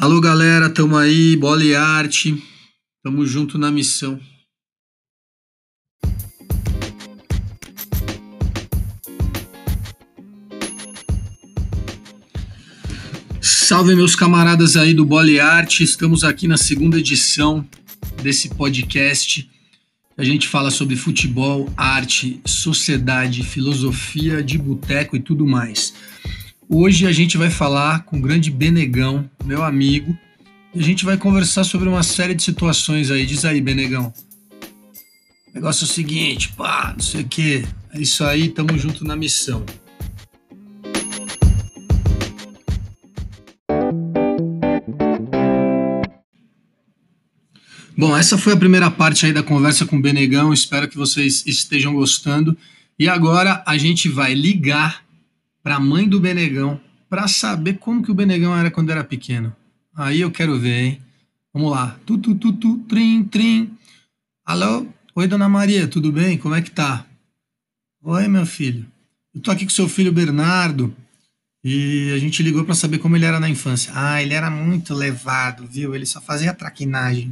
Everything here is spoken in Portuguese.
Alô, galera, tamo aí, bola e arte, tamo junto na missão. Salve, meus camaradas aí do Bola e Arte, estamos aqui na segunda edição desse podcast. A gente fala sobre futebol, arte, sociedade, filosofia de boteco e tudo mais. Hoje a gente vai falar com o grande Benegão, meu amigo, e a gente vai conversar sobre uma série de situações aí. Diz aí, Benegão. O negócio é o seguinte, pá, não sei o que. É isso aí, tamo junto na missão. Bom, essa foi a primeira parte aí da conversa com o Benegão. Espero que vocês estejam gostando. E agora a gente vai ligar para a mãe do Benegão para saber como que o Benegão era quando era pequeno. Aí eu quero ver, hein? Vamos lá. Tu, tu, tu, tu, trim, trim. Alô? Oi, dona Maria, tudo bem? Como é que tá? Oi, meu filho. Eu tô aqui com seu filho Bernardo e a gente ligou para saber como ele era na infância. Ah, ele era muito levado, viu? Ele só fazia traquinagem.